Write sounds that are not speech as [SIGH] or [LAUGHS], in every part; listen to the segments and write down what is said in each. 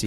see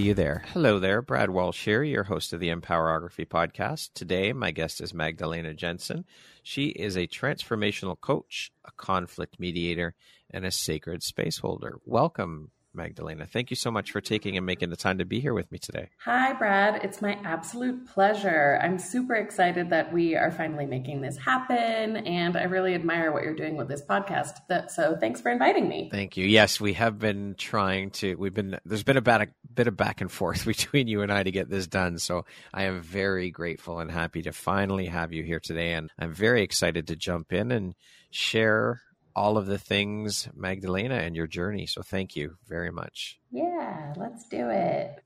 you there. Hello there, Brad Walsh here, your host of the Empowerography podcast. Today, my guest is Magdalena Jensen. She is a transformational coach, a conflict mediator, and a sacred space holder. Welcome, Magdalena. Thank you so much for taking and making the time to be here with me today. Hi, Brad. It's my absolute pleasure. I'm super excited that we are finally making this happen, and I really admire what you're doing with this podcast. So, thanks for inviting me. Thank you. Yes, we have been trying to. We've been there's been about a bit of back and forth [LAUGHS] between you and I to get this done. So, I am very grateful and happy to finally have you here today, and I'm very excited to jump in and share all of the things, Magdalena, and your journey. So thank you very much. Yeah, let's do it.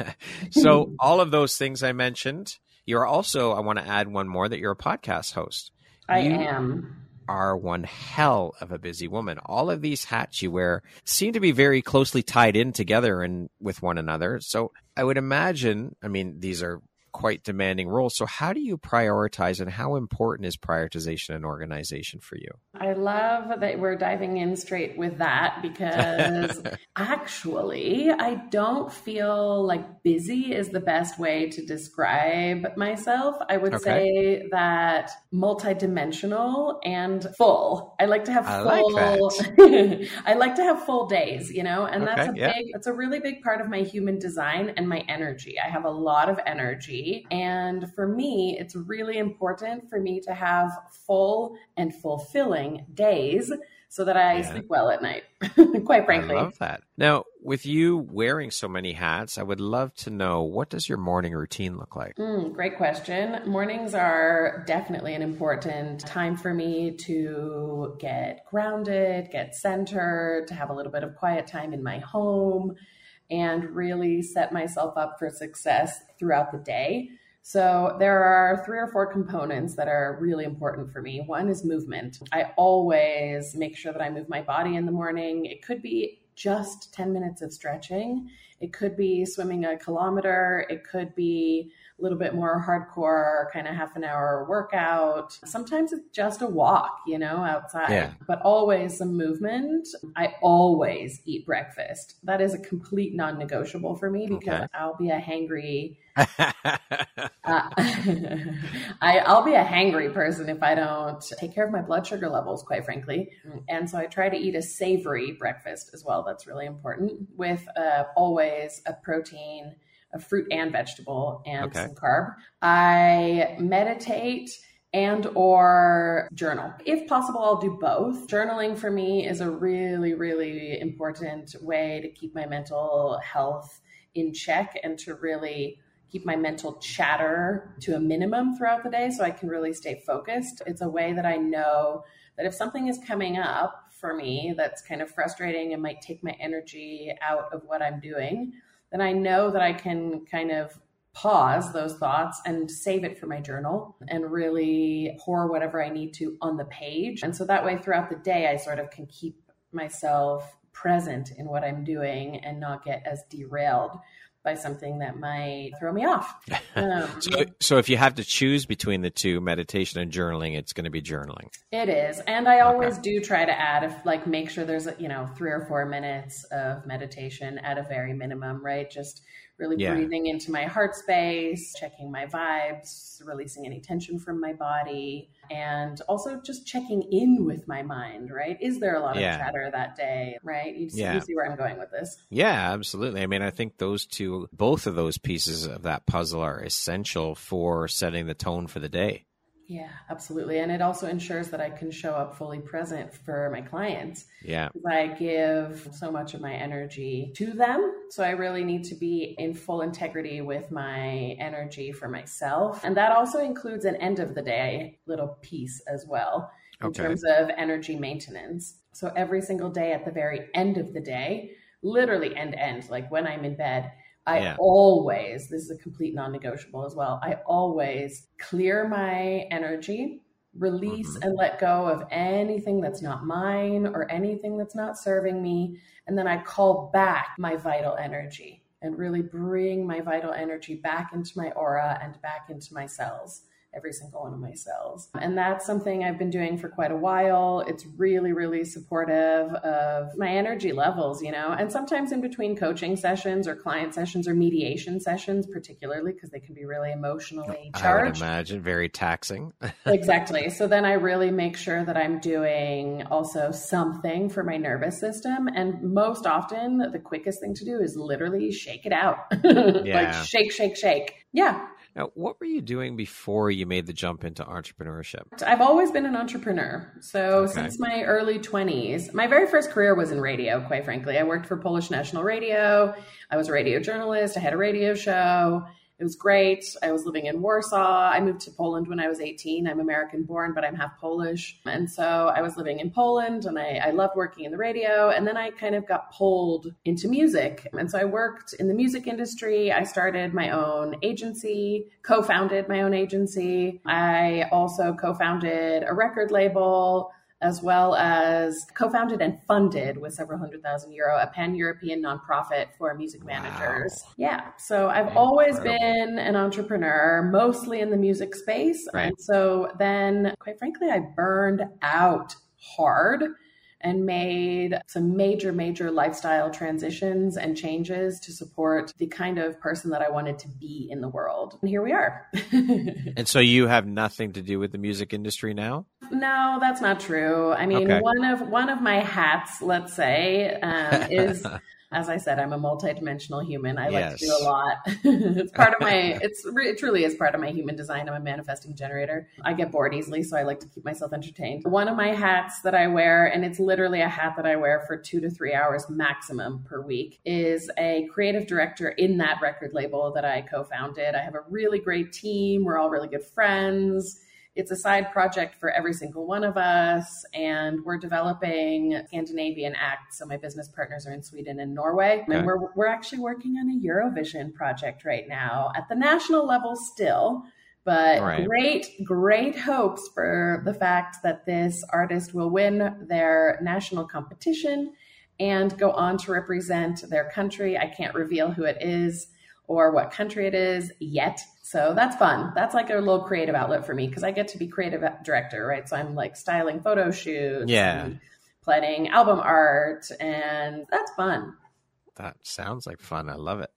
[LAUGHS] so, all of those things I mentioned, you're also, I want to add one more that you're a podcast host. I you am. Are one hell of a busy woman. All of these hats you wear seem to be very closely tied in together and with one another. So I would imagine, I mean, these are quite demanding roles. So, how do you prioritize and how important is prioritization and organization for you? I love that we're diving in straight with that because [LAUGHS] actually, I don't feel like busy is the best way to describe myself. I would okay. say that multidimensional and full. I like to have full. Like [LAUGHS] I like to have full days, you know, and okay, that's a yeah. big. That's a really big part of my human design and my energy. I have a lot of energy and for me, it's really important for me to have full and fulfilling days so that I yeah. sleep well at night, [LAUGHS] quite frankly. I love that. Now, with you wearing so many hats, I would love to know what does your morning routine look like? Mm, great question. Mornings are definitely an important time for me to get grounded, get centered, to have a little bit of quiet time in my home and really set myself up for success throughout the day. So there are three or four components that are really important for me. One is movement. I always make sure that I move my body in the morning. It could be just 10 minutes of stretching. It could be swimming a kilometer. It could be a little bit more hardcore, kind of half an hour workout. Sometimes it's just a walk, you know, outside, yeah. but always some movement. I always eat breakfast. That is a complete non negotiable for me because okay. I'll be a hangry. [LAUGHS] uh, [LAUGHS] I, I'll be a hangry person if I don't take care of my blood sugar levels, quite frankly. And so I try to eat a savory breakfast as well. That's really important with uh, always a protein a fruit and vegetable and okay. some carb. I meditate and or journal. If possible, I'll do both. Journaling for me is a really really important way to keep my mental health in check and to really keep my mental chatter to a minimum throughout the day so I can really stay focused. It's a way that I know that if something is coming up for me that's kind of frustrating and might take my energy out of what I'm doing, then I know that I can kind of pause those thoughts and save it for my journal and really pour whatever I need to on the page. And so that way, throughout the day, I sort of can keep myself present in what I'm doing and not get as derailed by something that might throw me off. [LAUGHS] Um, so, so if you have to choose between the two, meditation and journaling, it's going to be journaling. It is, and I always okay. do try to add, if like make sure there's you know three or four minutes of meditation at a very minimum, right? Just really yeah. breathing into my heart space, checking my vibes, releasing any tension from my body, and also just checking in with my mind, right? Is there a lot yeah. of chatter that day, right? You see, yeah. you see where I'm going with this. Yeah, absolutely. I mean, I think those two, both of those pieces of that puzzle are essential for setting the tone for the day. Yeah, absolutely. And it also ensures that I can show up fully present for my clients. Yeah. I give so much of my energy to them. So I really need to be in full integrity with my energy for myself. And that also includes an end of the day little piece as well in okay. terms of energy maintenance. So every single day at the very end of the day, literally end to end, like when I'm in bed, I yeah. always, this is a complete non negotiable as well. I always clear my energy, release mm-hmm. and let go of anything that's not mine or anything that's not serving me. And then I call back my vital energy and really bring my vital energy back into my aura and back into my cells every single one of my cells. And that's something I've been doing for quite a while. It's really, really supportive of my energy levels, you know, and sometimes in between coaching sessions or client sessions or mediation sessions, particularly because they can be really emotionally charged. I would imagine very taxing. [LAUGHS] exactly. So then I really make sure that I'm doing also something for my nervous system. And most often, the quickest thing to do is literally shake it out. [LAUGHS] yeah. like shake, shake, shake. Yeah, now, what were you doing before you made the jump into entrepreneurship? I've always been an entrepreneur. So, okay. since my early 20s, my very first career was in radio, quite frankly. I worked for Polish National Radio. I was a radio journalist. I had a radio show. It was great. I was living in Warsaw. I moved to Poland when I was 18. I'm American born, but I'm half Polish. And so I was living in Poland and I, I loved working in the radio. And then I kind of got pulled into music. And so I worked in the music industry. I started my own agency, co founded my own agency. I also co founded a record label as well as co founded and funded with several hundred thousand euro a pan European nonprofit for music managers. Wow. Yeah. So I've Incredible. always been an entrepreneur, mostly in the music space. Right. And so then, quite frankly, I burned out hard and made some major, major lifestyle transitions and changes to support the kind of person that I wanted to be in the world. And here we are. [LAUGHS] and so you have nothing to do with the music industry now? No, that's not true. I mean, okay. one of one of my hats, let's say, um, is [LAUGHS] as I said, I'm a multidimensional human. I yes. like to do a lot. [LAUGHS] it's part of my, [LAUGHS] it's it truly is part of my human design. I'm a manifesting generator. I get bored easily, so I like to keep myself entertained. One of my hats that I wear, and it's literally a hat that I wear for two to three hours maximum per week, is a creative director in that record label that I co founded. I have a really great team. We're all really good friends it's a side project for every single one of us. And we're developing Scandinavian Act. So my business partners are in Sweden and Norway. Okay. And we're, we're actually working on a Eurovision project right now at the national level still. But right. great, great hopes for the fact that this artist will win their national competition and go on to represent their country. I can't reveal who it is or what country it is yet. So that's fun. That's like a little creative outlet for me because I get to be creative director, right? So I'm like styling photo shoots, yeah, planning album art, and that's fun. That sounds like fun. I love it.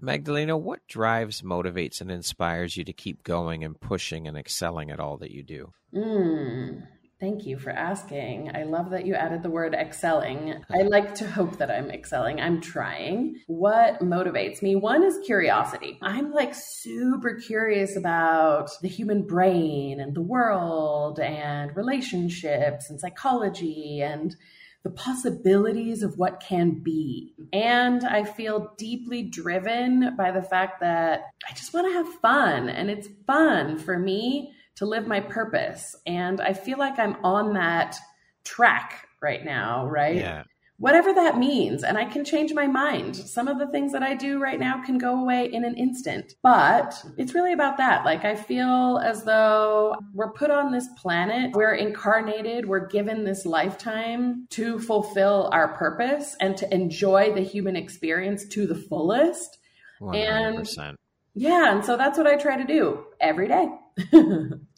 Magdalena, what drives, motivates, and inspires you to keep going and pushing and excelling at all that you do? Mm, Thank you for asking. I love that you added the word excelling. I like to hope that I'm excelling. I'm trying. What motivates me? One is curiosity. I'm like super curious about the human brain and the world and relationships and psychology and the possibilities of what can be. And I feel deeply driven by the fact that I just want to have fun. And it's fun for me to live my purpose. And I feel like I'm on that track right now, right? Yeah. Whatever that means. And I can change my mind. Some of the things that I do right now can go away in an instant. But it's really about that. Like, I feel as though we're put on this planet, we're incarnated, we're given this lifetime to fulfill our purpose and to enjoy the human experience to the fullest. 100%. And yeah, and so that's what I try to do every day. [LAUGHS]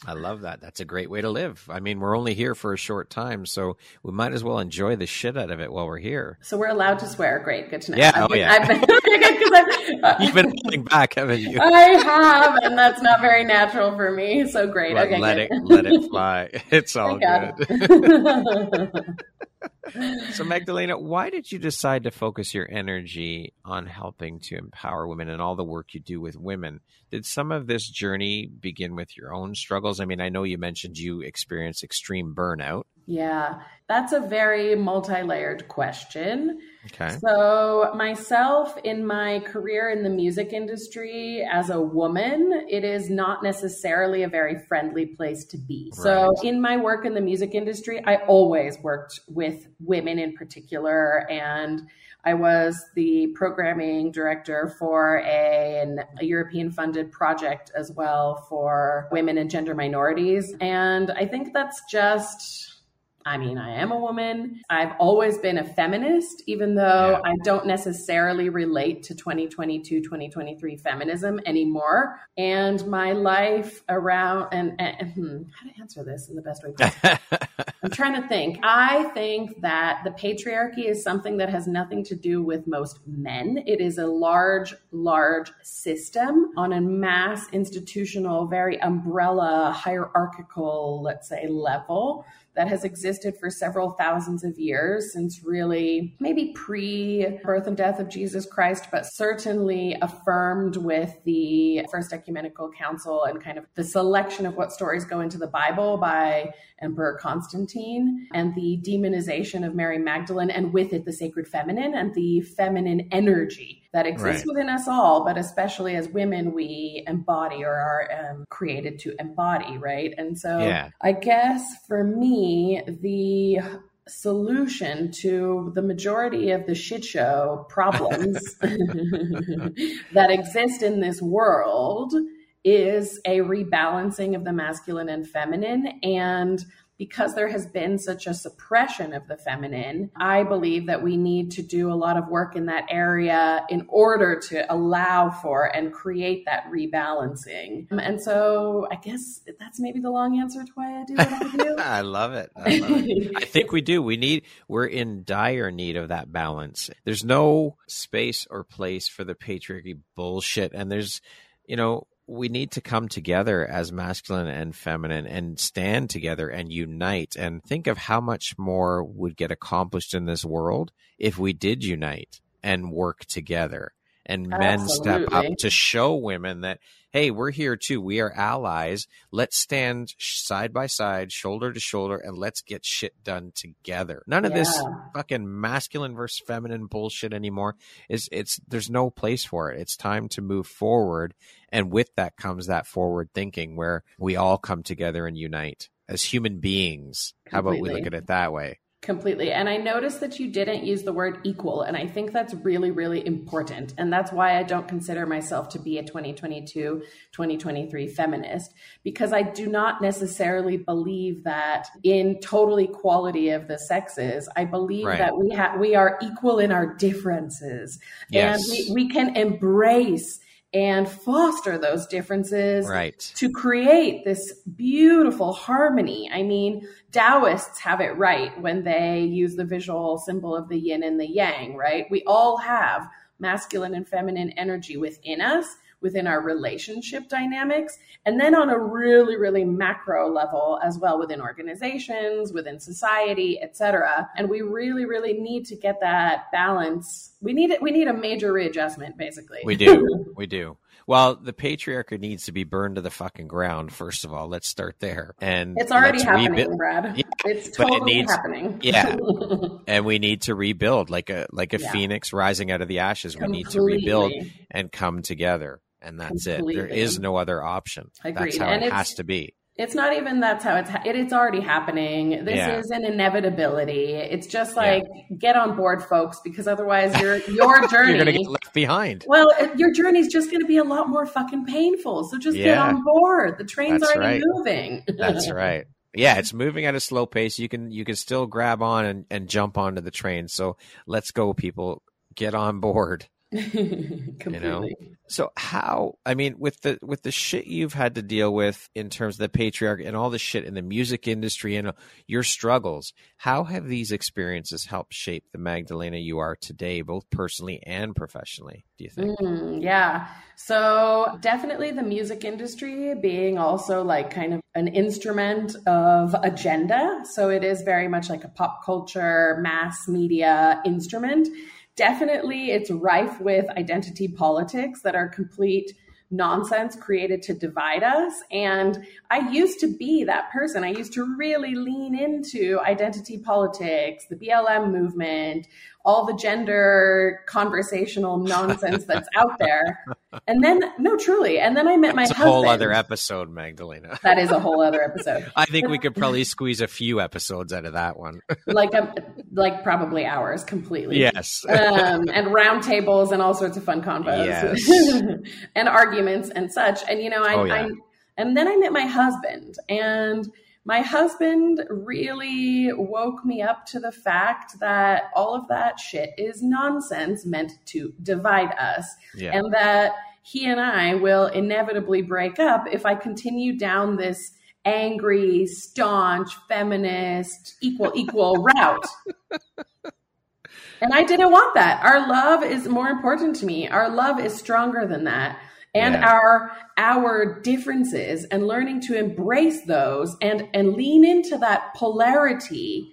I love that. That's a great way to live. I mean, we're only here for a short time, so we might as well enjoy the shit out of it while we're here. So we're allowed to swear. Great, good to know. Yeah, I've oh been, yeah. I've been, [LAUGHS] I've, uh, You've been holding back, haven't you? I have, and that's not very natural for me. So great. Let, okay, let good. it let it fly. [LAUGHS] It's all good. So Magdalena, why did you decide to focus your energy on helping to empower women and all the work you do with women? Did some of this journey begin with your own struggles? I mean, I know you mentioned you experienced extreme burnout. Yeah, that's a very multi-layered question. Okay. So, myself in my career in the music industry as a woman, it is not necessarily a very friendly place to be. So, in my work in the music industry, I always worked with women in particular. And I was the programming director for a, an, a European funded project as well for women and gender minorities. And I think that's just. I mean, I am a woman. I've always been a feminist, even though Yeah. I don't necessarily relate to 2022, 2023 feminism anymore. And my life around, and, and hmm, how to answer this in the best way possible. [LAUGHS] I'm trying to think. I think that the patriarchy is something that has nothing to do with most men. It is a large, large system on a mass institutional, very umbrella, hierarchical, let's say, level that has existed for several thousands of years since really maybe pre birth and death of Jesus Christ, but certainly affirmed with the First Ecumenical Council and kind of the selection of what stories go into the Bible by Emperor Constantine and the demonization of Mary Magdalene and with it the sacred feminine and the feminine energy that exists Right. within us all, but especially as women, we embody or are um, created to embody, right? And so Yeah. I guess for me, the solution to the majority of the shit show problems [LAUGHS] that exist in this world is a rebalancing of the masculine and feminine and because there has been such a suppression of the feminine, I believe that we need to do a lot of work in that area in order to allow for and create that rebalancing. Um, and so I guess that's maybe the long answer to why I do what I do. [LAUGHS] I love it. I love it. I think we do. We need, we're in dire need of that balance. There's no space or place for the patriarchy bullshit. And there's, you know, we need to come together as masculine and feminine and stand together and unite and think of how much more would get accomplished in this world if we did unite and work together and men step up to show women that hey we're here too. We are allies. Let's stand side by side shoulder to shoulder and let's get shit done together. None of this fucking masculine versus feminine bullshit anymore. Is it's there's no place for it. It's time to move forward. And with that comes that forward thinking where we all come together and unite as human beings. How about we look at it that way Completely. And I noticed that you didn't use the word equal. And I think that's really, really important. And that's why I don't consider myself to be a 2022, 2023 feminist, because I do not necessarily believe that in total equality of the sexes. I believe Right. that we have we are equal in our differences. Yes. And we, we can embrace and foster those differences right to create this beautiful harmony. I mean, Taoists have it right when they use the visual symbol of the yin and the yang, right? We all have masculine and feminine energy within us, within our relationship dynamics, and then on a really, really macro level as well within organizations, within society, et cetera. And we really, really need to get that balance. We need it. We need a major readjustment, basically. We do. [LAUGHS] we do. Well, the patriarchy needs to be burned to the fucking ground. First of all, let's start there. And It's already happening, rebuild- Brad. Yeah, it's but it totally needs- happening. yeah. [LAUGHS] and we need to rebuild like a like a Yeah. phoenix rising out of the ashes. We need to rebuild and come together, and that's it. There is no other option. That's Agreed. how And it has to be. It's not even that's how it's ha- it, it's already happening. This Yeah. is an inevitability. It's just Yeah. like get on board, folks, because otherwise your your journey. [LAUGHS] You're gonna get left behind. well, your journey's just going to be a lot more fucking painful. So just get on board. The train's That's already right. moving. That's [LAUGHS] right. Yeah, it's moving at a slow pace. You can you can still grab on and, and jump onto the train. So let's go, people. Get on board. Completely. [LAUGHS] You know? So how I mean with the with the shit you've had to deal with in terms of the patriarchy and all the shit in the music industry and your struggles, how have these experiences helped shape the Magdalena you are today, both personally and professionally, do you think? Mm, yeah. So definitely the music industry being also like kind of an instrument of agenda. So it is very much like a pop culture, mass media instrument definitely it's rife with identity politics that are complete nonsense created to divide us. And I used to be that person. I used to really lean into identity politics, the BLM movement, all the gender conversational nonsense that's out there. And then, no, truly. And then I met my That's husband. whole other episode, Magdalena. [LAUGHS] That is a whole other episode. [LAUGHS] I think we could probably squeeze a few episodes out of that one. [LAUGHS] like a, like probably hours completely. yes. um, and roundtables and all sorts of fun combos Yes. and arguments and such. And you know, I, Oh, yeah. I and then I met my husband, and my husband really woke me up to the fact that all of that shit is nonsense meant to divide us, yeah. and that he and I will inevitably break up if I continue down this angry, staunch, feminist, equal, equal [LAUGHS] route. And I didn't want that. Our love is more important to me. Our love is stronger than that. And Yeah. our our differences and learning to embrace those and and lean into that polarity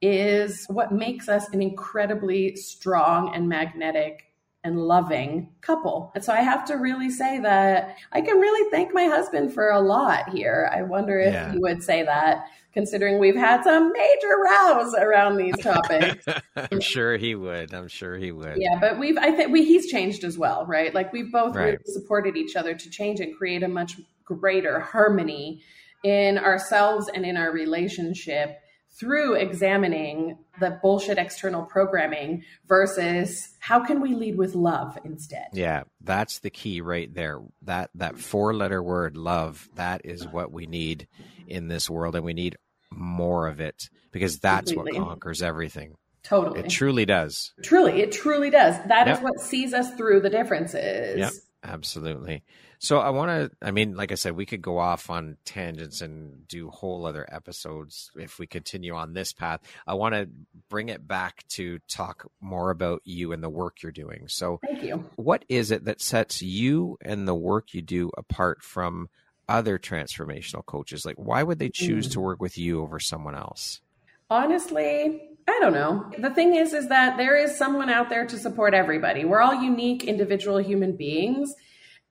is what makes us an incredibly strong and magnetic and loving couple. And so I have to really say that I can really thank my husband for a lot here. I wonder if Yeah. he would say that considering we've had some major rows around these [LAUGHS] topics. I'm sure he would. I'm sure he would. Yeah, but we've I think we he's changed as well, right? Like we've both Right. really supported each other to change and create a much greater harmony in ourselves and in our relationship through examining the bullshit external programming versus how can we lead with love instead. Yeah, that's the key right there. That that four letter word love, that is what we need in this world and we need more of it because that's Completely. what conquers everything. Totally. It truly does. truly, it truly does. That is Yep. what sees us through the differences. Yep. Absolutely. So I want to I mean like I said we could go off on tangents and do whole other episodes if we continue on this path. I want to bring it back to talk more about you and the work you're doing. So Thank you. what is it that sets you and the work you do apart from other transformational coaches like why would they choose Mm. to work with you over someone else Honestly, I don't know. The thing is is that there is someone out there to support everybody. We're all unique individual human beings,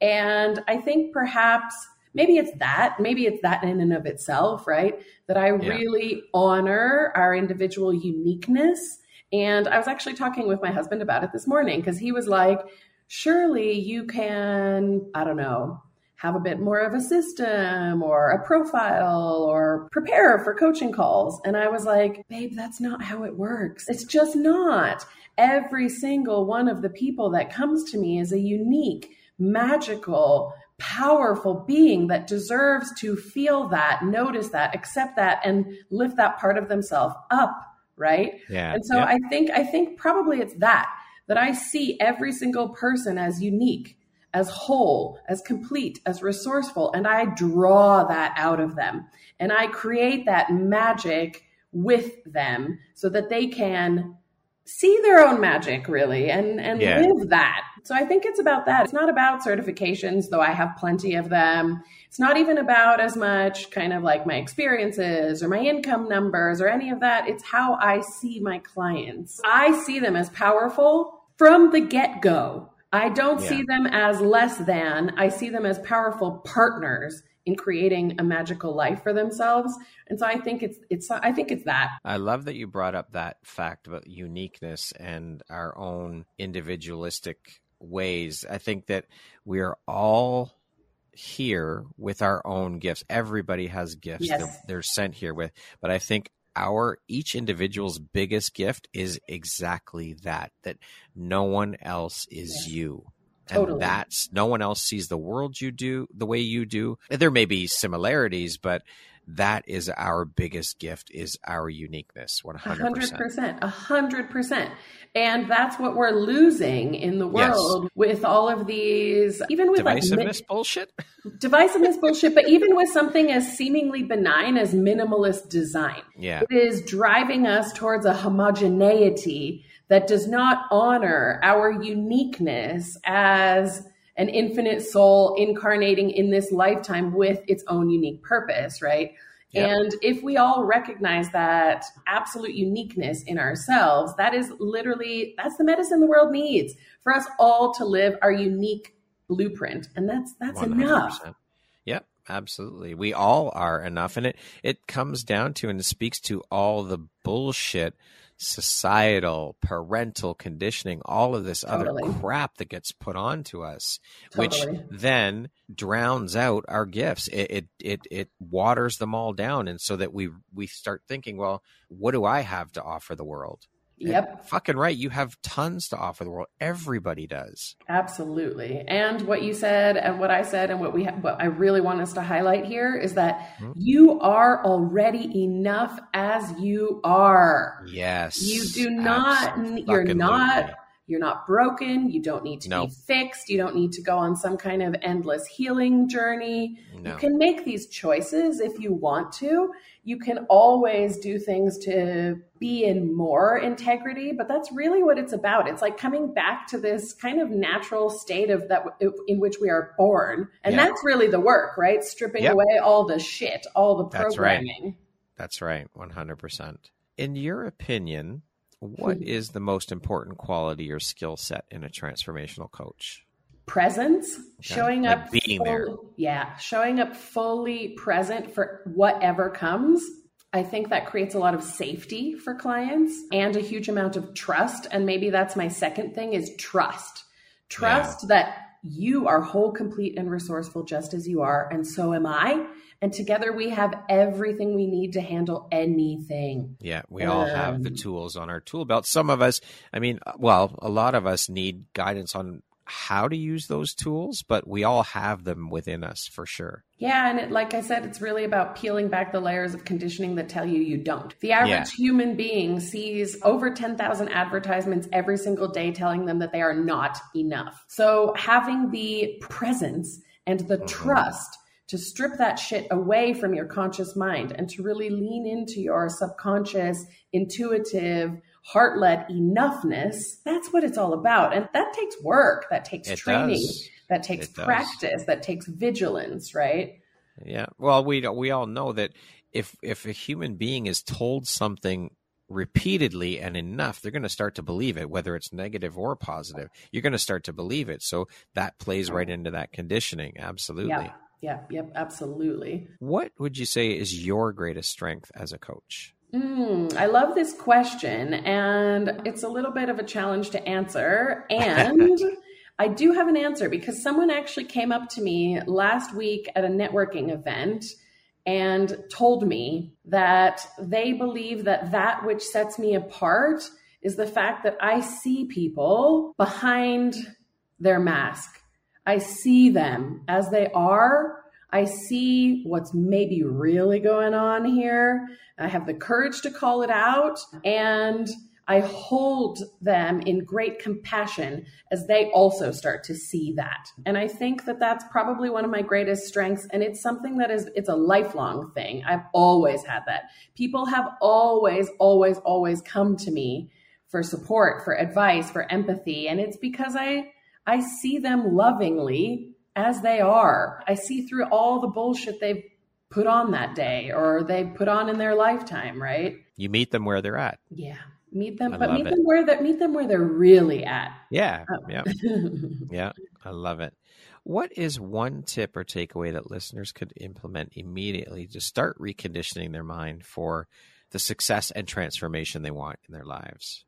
and I think perhaps maybe it's that, maybe it's that in and of itself, right? That I Yeah. really honor our individual uniqueness. And I was actually talking with my husband about it this morning because he was like, surely you can, I don't know, have a bit more of a system or a profile or prepare for coaching calls. And I was like, babe, that's not how it works. It's just not. Every single one of the people that comes to me is a unique, magical, powerful being that deserves to feel that, notice that, accept that, and lift that part of themselves up. Right. yeah And so yeah. I think I think probably it's that that I see every single person as unique, as whole, as complete, as resourceful, and I draw that out of them. And I create that magic with them so that they can see their own magic really and and Yeah. live that. So I think it's about that. It's not about certifications though I have plenty of them. It's not even about as much kind of like my experiences or my income numbers or any of that. It's how I see my clients. I see them as powerful from the get go. I don't Yeah. see them as less than. I see them as powerful partners in creating a magical life for themselves. And so I think it's it's I think it's that. I love that you brought up that fact about uniqueness and our own individualistic ways. I think that we are all here with our own gifts. Everybody has gifts Yes. that they're sent here with, but I think our each individual's biggest gift is exactly that that no one else is you. And Totally. that's no one else sees the world you do the way you do. There may be similarities, but that is our biggest gift is our uniqueness 100% 100% 100% and that's what we're losing in the world yes. with all of these even with divisiveness like, bullshit? [LAUGHS] Divisiveness bullshit but even with something as seemingly benign as minimalist design. Yeah. It is driving us towards a homogeneity that does not honor our uniqueness as an infinite soul incarnating in this lifetime with its own unique purpose, right? Yep. And if we all recognize that absolute uniqueness in ourselves, that is literally that's the medicine the world needs for us all to live our unique blueprint. And that's that's 100%. enough. Yep, absolutely. We all are enough. And it it comes down to and it speaks to all the bullshit societal, parental conditioning, all of this totally. other crap that gets put onto us, totally. which then drowns out our gifts. It, it it it waters them all down, and so that we we start thinking, well, what do I have to offer the world? Yep. Fucking right. You have tons to offer the world. Everybody does. Absolutely. And what you said and what I said and what we ha- what I really want us to highlight here is that mm-hmm. you are already enough as you are. Yes. You do not you're not you're not broken. You don't need to be fixed. You don't need to go on some kind of endless healing journey. No. You can make these choices if you want to. You can always do things to be in more integrity, but that's really what it's about. It's like coming back to this kind of natural state of that in which we are born. And yeah. that's really the work, right? Stripping yep. away all the shit, all the programming. That's right. That's right. 100%. In your opinion, what hmm. the most important quality or skill set in a transformational coach? Presence, okay. showing like up being there. Yeah, showing up fully present for whatever comes. I think that creates a lot of safety for clients and a huge amount of trust. And maybe that's my second thing is trust. Trust yeah. that you are whole, complete, and resourceful just as you are, and so am I. And together we have everything we need to handle anything. Yeah, we um, all have the um, tools on our tool belt. Some of us, I mean, well, a lot of us need guidance on how to use those tools, but we all have them within us for sure. Yeah, and it, like I said, it's really about peeling back the layers of conditioning that tell you you don't. The average yeah. human being sees over 10,000 advertisements every single day telling them that they are not enough. So having the presence and the mm-hmm. trust to strip that shit away from your conscious mind and to really lean into your subconscious, intuitive, heart led enoughness. That's what it's all about. And that takes work, that takes it training, does. that takes it practice, does. that takes vigilance, right? Yeah. Well, we we all know that if if a human being is told something repeatedly and enough, they're going to start to believe it, whether it's negative or positive. You're going to start to believe it. So that plays right into that conditioning. Absolutely. Yeah. Yeah, yep, absolutely. What would you say is your greatest strength as a coach? Mm, I love this question, and it's a little bit of a challenge to answer. And [LAUGHS] I do have an answer because someone actually came up to me last week at a networking event and told me that they believe that that which sets me apart is the fact that I see people behind their mask. I see them as they are. I see what's maybe really going on here. I have the courage to call it out and I hold them in great compassion as they also start to see that. And I think that that's probably one of my greatest strengths and it's something that is it's a lifelong thing. I've always had that. People have always always always come to me for support, for advice, for empathy, and it's because I I see them lovingly as they are. I see through all the bullshit they've put on that day or they put on in their lifetime, right? You meet them where they're at. Yeah. Meet them, I but meet it. them where that meet them where they're really at. Yeah. Oh. Yeah. [LAUGHS] yeah. I love it. What is one tip or takeaway that listeners could implement immediately to start reconditioning their mind for the success and transformation they want in their lives?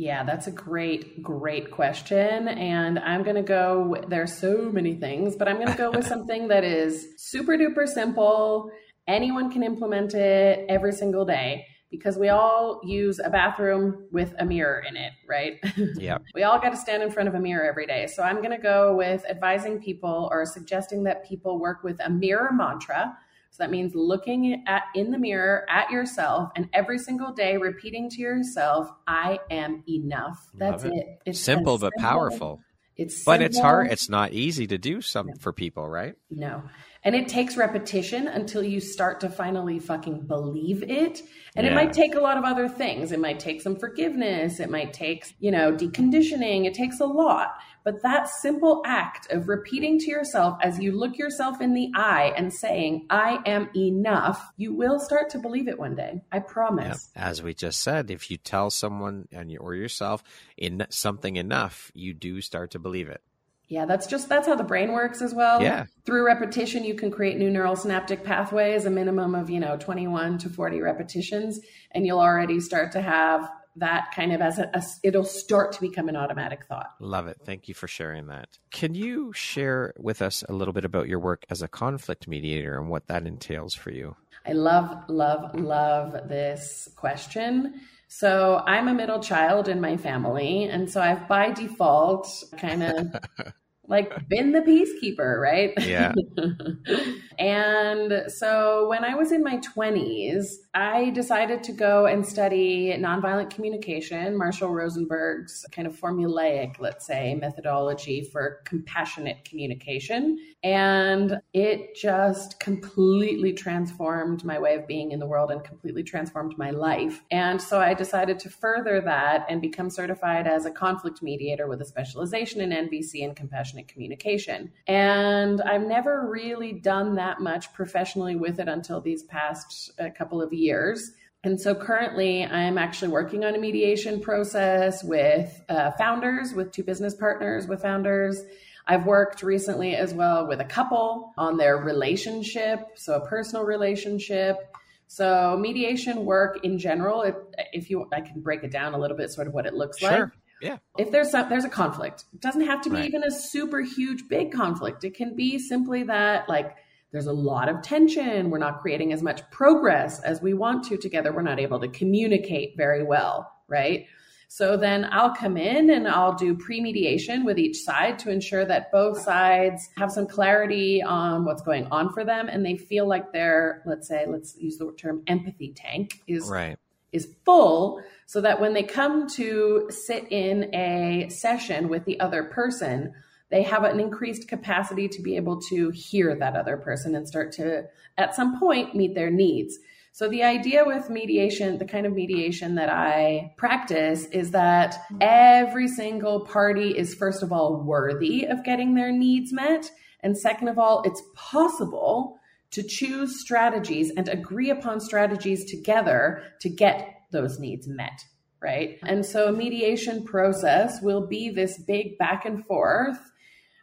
Yeah, that's a great, great question. And I'm going to go, there's so many things, but I'm going to go with [LAUGHS] something that is super duper simple. Anyone can implement it every single day because we all use a bathroom with a mirror in it, right? [LAUGHS] Yeah. we all got to stand in front of a mirror every day. So I'm going to go with advising people or suggesting that people work with a mirror mantra So that means looking at in the mirror at yourself and every single day repeating to yourself, I am enough. That's it. it. It's simple but simple. powerful. It's simple. but it's hard. It's not easy to do some for people, right? No. And it takes repetition until you start to finally fucking believe it. And yeah. it might take a lot of other things. It might take some forgiveness. It might take, you know, deconditioning. It takes a lot. But that simple act of repeating to yourself as you look yourself in the eye and saying, I am enough, you will start to believe it one day. I promise. Yeah. As we just said, if you tell someone and you, or yourself in something enough, you do start to believe it. Yeah, that's just that's how the brain works as well. Yeah. Through repetition, you can create new neural synaptic pathways, a minimum of, you know, 21 to 40 repetitions, and you'll already start to have that kind of as a, a, it'll start to become an automatic thought. Love it. Thank you for sharing that. Can you share with us a little bit about your work as a conflict mediator and what that entails for you? I love, love, love this question. So I'm a middle child in my family. And so I've by default kind of [LAUGHS] like been the peacekeeper, right? Yeah. [LAUGHS] and so when I was in my 20s, I decided to go and study nonviolent communication, Marshall Rosenberg's kind of formulaic, let's say, methodology for compassionate communication. And it just completely transformed my way of being in the world and completely transformed my life. And so I decided to further that and become certified as a conflict mediator with a specialization in NVC and compassionate communication. And I've never really done that much professionally with it until these past uh, couple of years. And so currently, I'm actually working on a mediation process with uh, founders, with two business partners, with founders. I've worked recently as well with a couple on their relationship, so a personal relationship. So mediation work in general, if, if you, I can break it down a little bit, sort of what it looks sure. like. Yeah. If there's some, there's a conflict, it doesn't have to be right. even a super huge big conflict. It can be simply that like there's a lot of tension. We're not creating as much progress as we want to together. We're not able to communicate very well, right? So then I'll come in and I'll do pre mediation with each side to ensure that both sides have some clarity on what's going on for them and they feel like their, let's say, let's use the term empathy tank is right is full so that when they come to sit in a session with the other person, they have an increased capacity to be able to hear that other person and start to, at some point, meet their needs. So, the idea with mediation, the kind of mediation that I practice, is that every single party is, first of all, worthy of getting their needs met. And second of all, it's possible to choose strategies and agree upon strategies together to get those needs met right and so a mediation process will be this big back and forth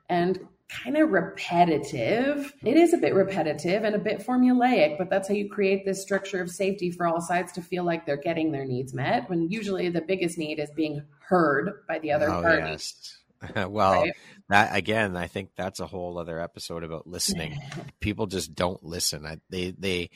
and kind of repetitive. It is a bit repetitive and a bit formulaic, but that's how you create this structure of safety for all sides to feel like they're getting their needs met. When usually the biggest need is being heard by the other oh, party. Yes. [LAUGHS] well, right? that again, I think that's a whole other episode about listening. [LAUGHS] People just don't listen. They they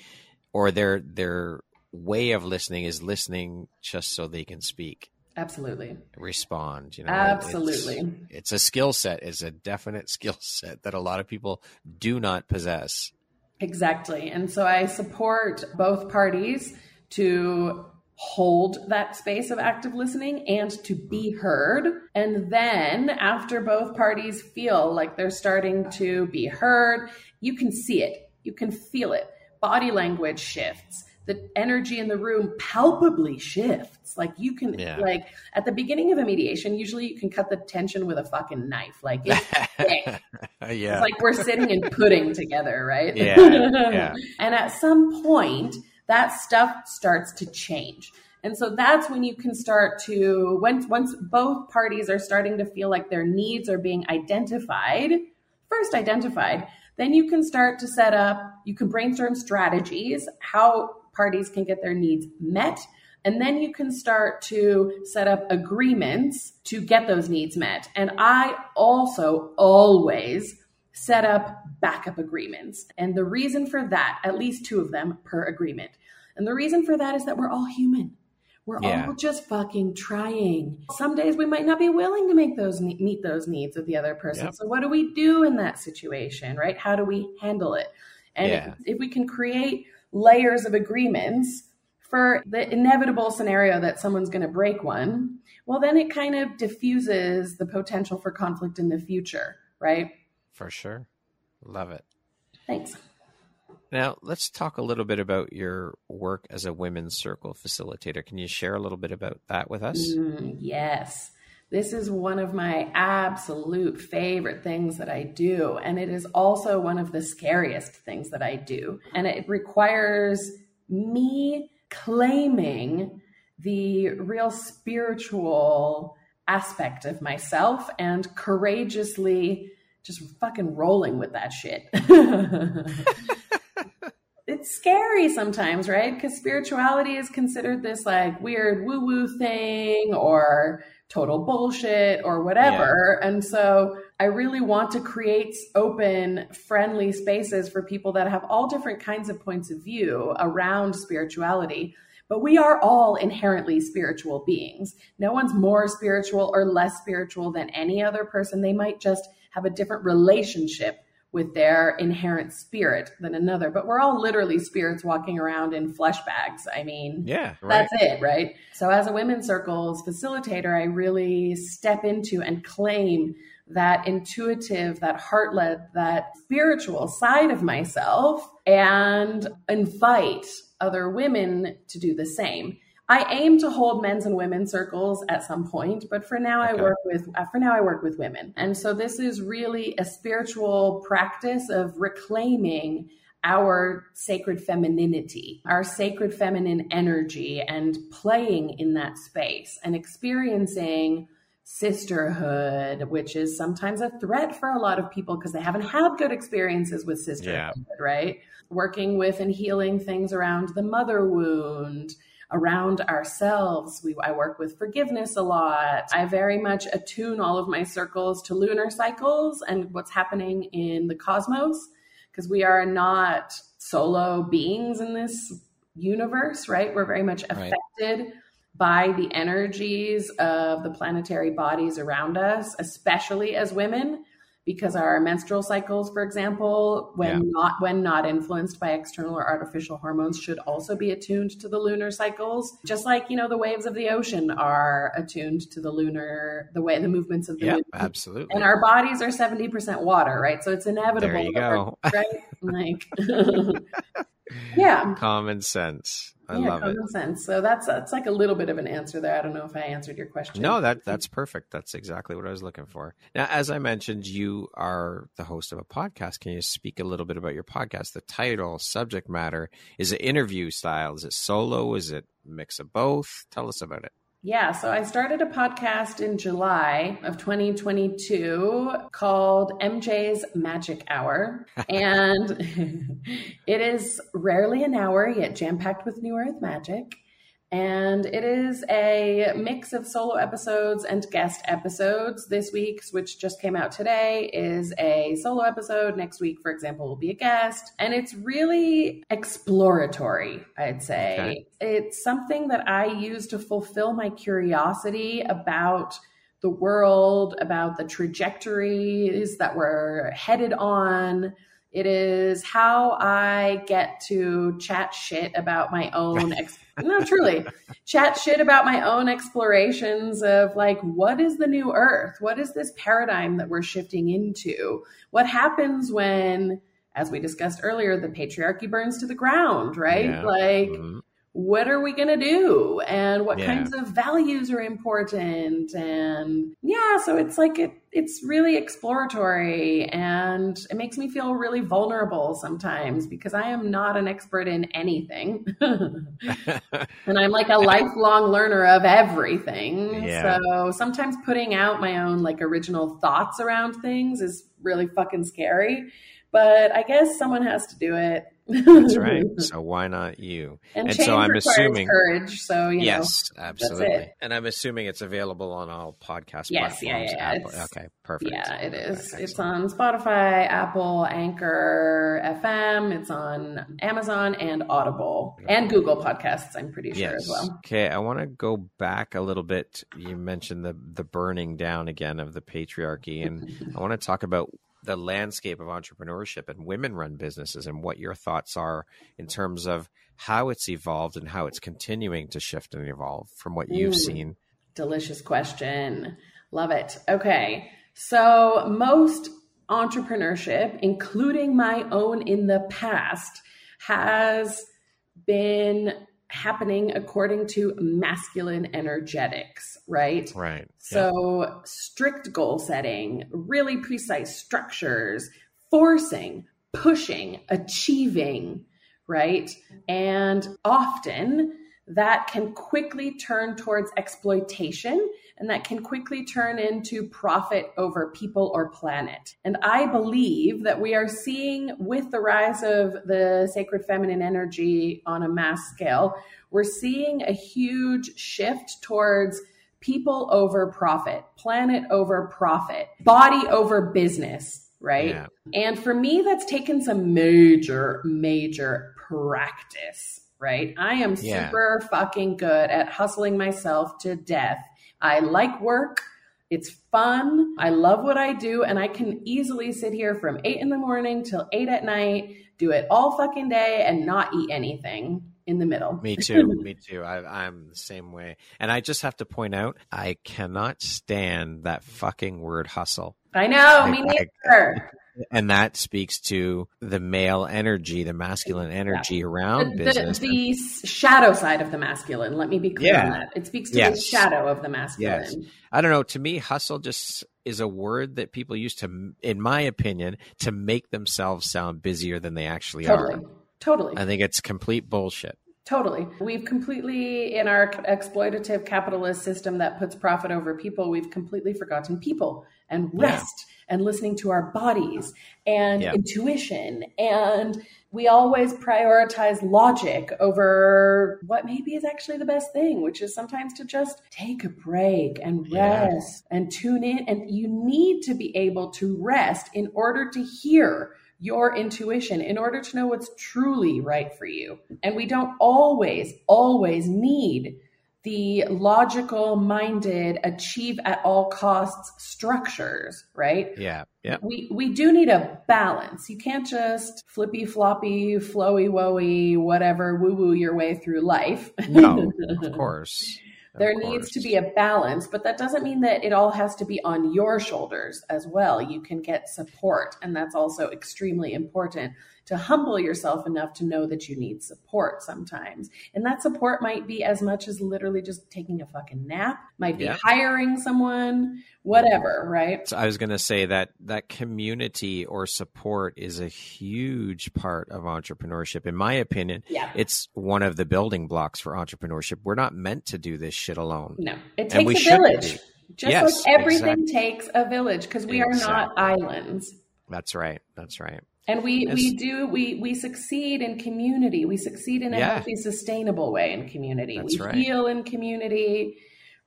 or their their way of listening is listening just so they can speak. Absolutely. Respond, you know. Absolutely. It's, it's a skill set. It's a definite [LAUGHS] skill set that a lot of people do not possess. Exactly. And so I support both parties to hold that space of active listening and to be heard. And then after both parties feel like they're starting to be heard, you can see it, you can feel it. Body language shifts. The energy in the room palpably shifts. Like you can, yeah. like at the beginning of a mediation, usually you can cut the tension with a fucking knife. Like it's [LAUGHS] yeah. It's like we're sitting and pudding together, right? Yeah. yeah. [LAUGHS] and at some point, that stuff starts to change. And so that's when you can start to once once both parties are starting to feel like their needs are being identified, first identified, then you can start to set up, you can brainstorm strategies how parties can get their needs met. And then you can start to set up agreements to get those needs met. And I also always set up backup agreements. And the reason for that, at least two of them per agreement. And the reason for that is that we're all human. We're yeah. all just fucking trying. Some days we might not be willing to make those meet those needs of the other person. Yep. So what do we do in that situation, right? How do we handle it? And Yeah. if, if we can create layers of agreements for the inevitable scenario that someone's going to break one, well, then it kind of diffuses the potential for conflict in the future, right? For sure. Love it. Thanks. Now, let's talk a little bit about your work as a women's circle facilitator. Can you share a little bit about that with us? Mm, yes. This is one of my absolute favorite things that I do. And it is also one of the scariest things that I do. And it requires me claiming the real spiritual aspect of myself and courageously just fucking rolling with that shit. [LAUGHS] scary sometimes, right? Because spirituality is considered this like weird woo woo thing or total bullshit or whatever. And so I really want to create open, friendly spaces for people that have all different kinds of points of view around spirituality. But we are all inherently spiritual beings. No one's more spiritual or less spiritual than any other person. They might just have a different relationship with their inherent spirit than another. But we're all literally spirits walking around in flesh bags. I mean, Yeah, right. that's it, right? So, as a women's circles facilitator, I really step into and claim that intuitive, that heart led, that spiritual side of myself and invite other women to do the same. I aim to hold men's and women's circles at some point, but for now I work with uh, for now I work with women. And so this is really a spiritual practice of reclaiming our sacred femininity, our sacred feminine energy and playing in that space and experiencing sisterhood, which is sometimes a threat for a lot of people because they haven't had good experiences with sisterhood, right? Working with and healing things around the mother wound, around ourselves. We, I work with forgiveness a lot. I very much attune all of my circles to lunar cycles and what's happening in the cosmos because we are not solo beings in this universe, right? We're very much Right. affected by the energies of the planetary bodies around us, especially as women, because our menstrual cycles, for example, when Yeah. not when not influenced by external or artificial hormones, should also be attuned to the lunar cycles. Just like you know, the waves of the ocean are attuned to the lunar, the way the movements of the Yeah, moon. absolutely. And our bodies are seventy percent water, right? So it's inevitable. There you go. right? [LAUGHS] Like, [LAUGHS] yeah. Common sense. I yeah, love it. common sense. So that's that's like a little bit of an answer there. I don't know if I answered your question. No, that that's perfect. That's exactly what I was looking for. Now, as I mentioned, you are the host of a podcast. Can you speak a little bit about your podcast? The title, subject matter, is it interview style? Is it solo? Is it mix of both? Tell us about it. Yeah, so I started a podcast in July of 2022 called MJ's Magic Hour. [LAUGHS] And [LAUGHS] it is rarely an hour, yet jam packed with New Earth magic. And it is a mix of solo episodes and guest episodes. This week's, which just came out today, is a solo episode. Next week, for example, will be a guest. And it's really exploratory, I'd say. Okay. It's something that I use to fulfill my curiosity about the world, about the trajectories that we're headed on. It is how I get to chat shit about my own, ex- no, truly, chat shit about my own explorations of like, what is the new earth? What is this paradigm that we're shifting into? What happens when, as we discussed earlier, the patriarchy burns to the ground, right? Yeah. Like, Mhm. What are we going to do? And what Yeah. kinds of values are important? And yeah so it's like it it's really exploratory and it makes me feel really vulnerable sometimes because i am not an expert in anything. [LAUGHS] And i'm like a lifelong learner of everything. Yeah. so sometimes putting out my own like original thoughts around things is really fucking scary but i guess someone has to do it That's right. [LAUGHS] So why not you? and, And so I'm assuming- courage. So you yes, absolutely. And I'm assuming it's available on all podcast Yes, yeah, platforms. yeah, Apple- it's- okay, perfect. yeah, it is. It's on Spotify, Apple, Anchor, FM. It's on Amazon and Audible and Google Podcasts. I'm pretty sure as well. Okay, I want to go back a little bit. You mentioned the the burning down again of the patriarchy, and [LAUGHS] I want to talk about the landscape of entrepreneurship and women run businesses and what your thoughts are in terms of how it's evolved and how it's continuing to shift and evolve from what you've mm, seen. Delicious question. Love it. Okay. So, most entrepreneurship, including my own in the past, has been happening according to masculine energetics, right? Right. So, yeah. strict goal setting, really precise structures, forcing, pushing, achieving, right? And often that can quickly turn towards exploitation and that can quickly turn into profit over people or planet. And I believe that we are seeing with the rise of the sacred feminine energy on a mass scale, we're seeing a huge shift towards people over profit, planet over profit, body over business, right? Yeah. And for me, that's taken some major, major practice, right? I am yeah. super fucking good at hustling myself to death I like work. It's fun. I love what I do. And I can easily sit here from eight in the morning till eight at night, do it all fucking day and not eat anything in the middle. Me [LAUGHS] too. Me too. I, am the same way. And I just have to point out, I cannot stand that fucking word hustle. I know. I, me neither and that speaks to the male energy, the masculine energy yeah. around the, business. The, the, shadow side of the masculine. Let me be clear yeah. on that. It speaks to yes. the shadow of the masculine. Yes. I don't know. To me, hustle just is a word that people use to, in my opinion, to make themselves sound busier than they actually totally. are. Totally. I think it's complete bullshit. Totally. We've completely, in our exploitative capitalist system that puts profit over people, we've completely forgotten people and rest yeah. And listening to our bodies and yeah. intuition. And we always prioritize logic over what maybe is actually the best thing, which is sometimes to just take a break and rest yeah. and tune in. And you need to be able to rest in order to hear your intuition in order to know what's truly right for you. And we don't always, always need the logical minded achieve at all costs structures right? Yeah yeah. We we do need a balance. You can't just flippy floppy flowy woey whatever woo woo your way through life. No of [LAUGHS] course there needs to be a balance, but that doesn't mean that it all has to be on your shoulders as well. You can get support, and that's also extremely important to humble yourself enough to know that you need support sometimes. And that support might be as much as literally just taking a fucking nap, might be yeah. hiring someone, whatever, right? So I was going to say that that community or support is a huge part of entrepreneurship. In my opinion, yeah. it's one of the building blocks for entrepreneurship. We're not meant to do this shit alone. No, it takes a village. Just yes, like everything exactly. takes a village because we exactly. are not islands. That's right. That's right. And we, we do we we succeed in community. We succeed in a yeah. healthy, sustainable way in community. That's we right. heal in community.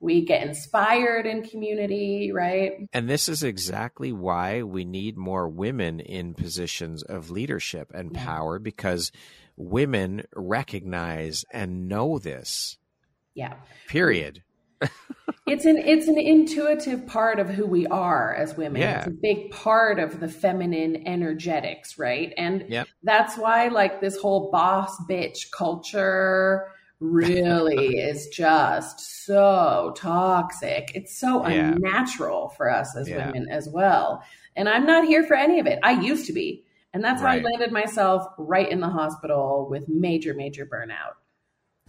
We get inspired in community, right? And this is exactly why we need more women in positions of leadership and yeah. power because women recognize and know this. Yeah. Period [LAUGHS] it's an it's an intuitive part of who we are as women. Yeah. It's a big part of the feminine energetics, right? And yep. that's why like this whole boss bitch culture really [LAUGHS] is just so toxic. It's so yeah. unnatural for us as yeah. women as well. And I'm not here for any of it. I used to be. And that's right. how I landed myself right in the hospital with major, major burnout.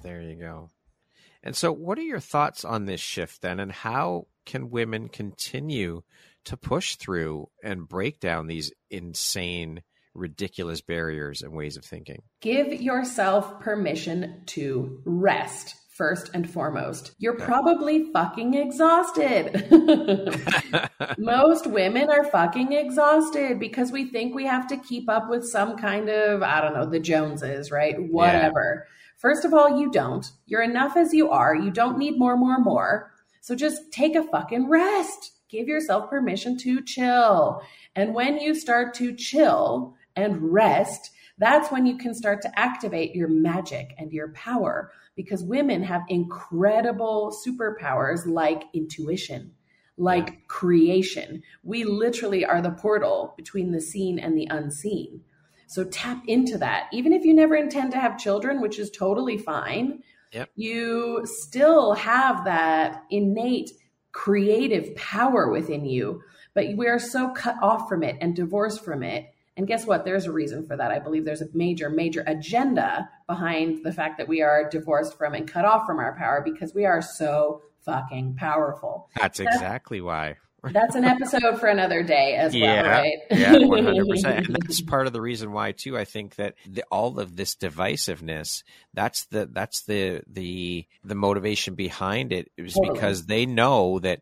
There you go. And so, what are your thoughts on this shift then, and how can women continue to push through and break down these insane, ridiculous barriers and ways of thinking? Give yourself permission to rest first and foremost. You're probably fucking exhausted. [LAUGHS] [LAUGHS] Most women are fucking exhausted because we think we have to keep up with some kind of, I don't know, the Joneses, right? Whatever. First of all, you don't. You're enough as you are. You don't need more, more, more. So just take a fucking rest. Give yourself permission to chill. And when you start to chill and rest, that's when you can start to activate your magic and your power because women have incredible superpowers like intuition, like creation. We literally are the portal between the seen and the unseen. So tap into that. Even if you never intend to have children, which is totally fine, yep. you still have that innate creative power within you, but we are so cut off from it and divorced from it. And guess what? There's a reason for that. I believe there's a major, major agenda behind the fact that we are divorced from and cut off from our power because we are so fucking powerful. That's, That's exactly why. [LAUGHS] That's an episode for another day as yeah, well, right? yeah, one hundred percent. [LAUGHS] And that's part of the reason why too. I think that the, all of this divisiveness that's the that's the the the motivation behind it is totally. because they know that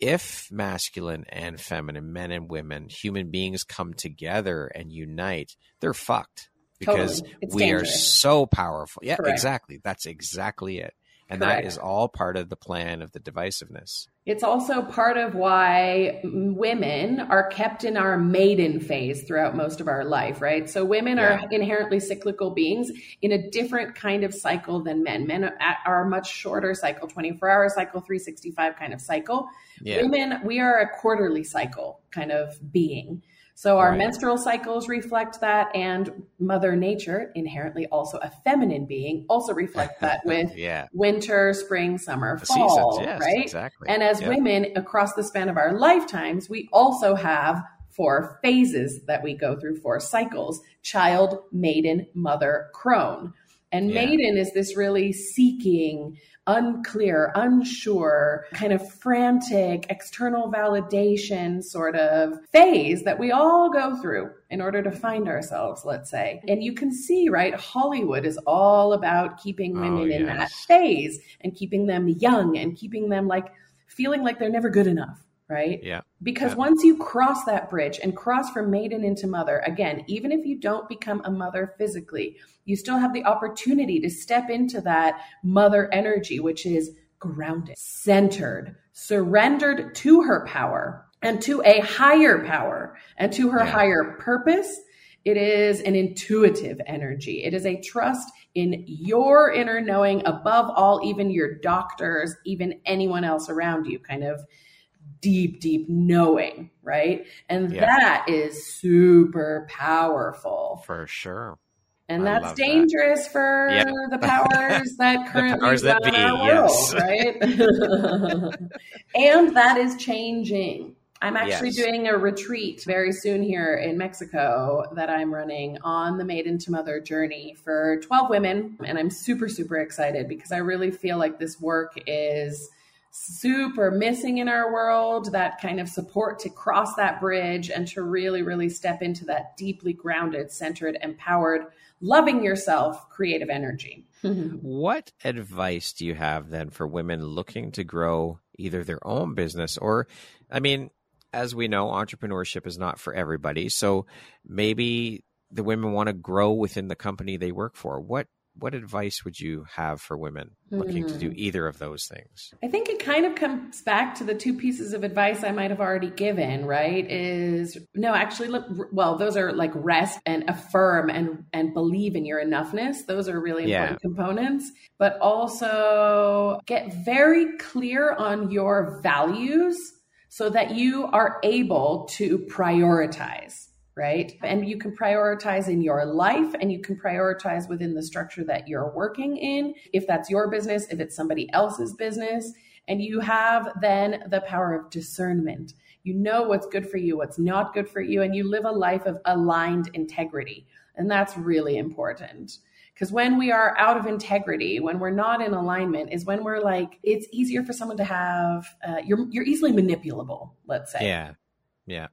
if masculine and feminine men and women human beings come together and unite they're fucked because totally. we dangerous. are so powerful yeah Correct. exactly that's exactly it and Correct. that is all part of the plan of the divisiveness. It's also part of why women are kept in our maiden phase throughout most of our life, right? So women yeah. are inherently cyclical beings in a different kind of cycle than men. Men are a much shorter cycle, 24 hour cycle, 365 kind of cycle. Yeah. Women, we are a quarterly cycle kind of being. So our right. menstrual cycles reflect that, and Mother Nature, inherently also a feminine being, also reflect that [LAUGHS] with yeah. winter, spring, summer, the fall, seasons, yes, right? Exactly. And as women, across the span of our lifetimes, we also have four phases that we go through, four cycles: child, maiden, mother, crone. And yeah. maiden is this really seeking unclear, unsure, kind of frantic, external validation sort of phase that we all go through in order to find ourselves, let's say. And you can see, right, Hollywood is all about keeping oh, women oh, yes. in that phase and keeping them young and keeping them like feeling like they're never good enough right? Yeah. Because yeah. once you cross that bridge and cross from maiden into mother, again, even if you don't become a mother physically, you still have the opportunity to step into that mother energy, which is grounded, centered, surrendered to her power and to a higher power and to her yeah. higher purpose. It is an intuitive energy. It is a trust in your inner knowing above all, even your doctors, even anyone else around you, kind of deep, deep knowing, right? And yeah. that is super powerful. For sure. And I that's dangerous that. for yeah. the powers [LAUGHS] that currently powers that be, our world, yes. right? [LAUGHS] and that is changing. I'm actually yes. doing a retreat very soon here in Mexico that I'm running on the Maiden to Mother journey for 12 women. And I'm super, super excited because I really feel like this work is super missing in our world that kind of support to cross that bridge and to really, really step into that deeply grounded, centered, empowered, loving yourself creative energy. [LAUGHS] what advice do you have then for women looking to grow either their own business or, I mean, as we know, entrepreneurship is not for everybody. So maybe the women want to grow within the company they work for. What what advice would you have for women looking mm. to do hmm. either of those things? I think it kind of comes back to the two pieces of advice I might have already given, right? Is no, actually look well, those are like rest and affirm and and believe in your enoughness. Those are really important yeah. components, but also get very clear on your values so that you are able to prioritize right? And you can prioritize in your life and you can prioritize within the structure that you're working in. If that's your business, if it's somebody else's business, and you have then the power of discernment. You know what's good for you, what's not good for you, and you live a life of aligned integrity. And that's really important. Because when we are out of integrity, when we're not in alignment, is when we're like, it's easier for someone to have, uh, you're, you're easily manipulable, let's say. Yeah. Yeah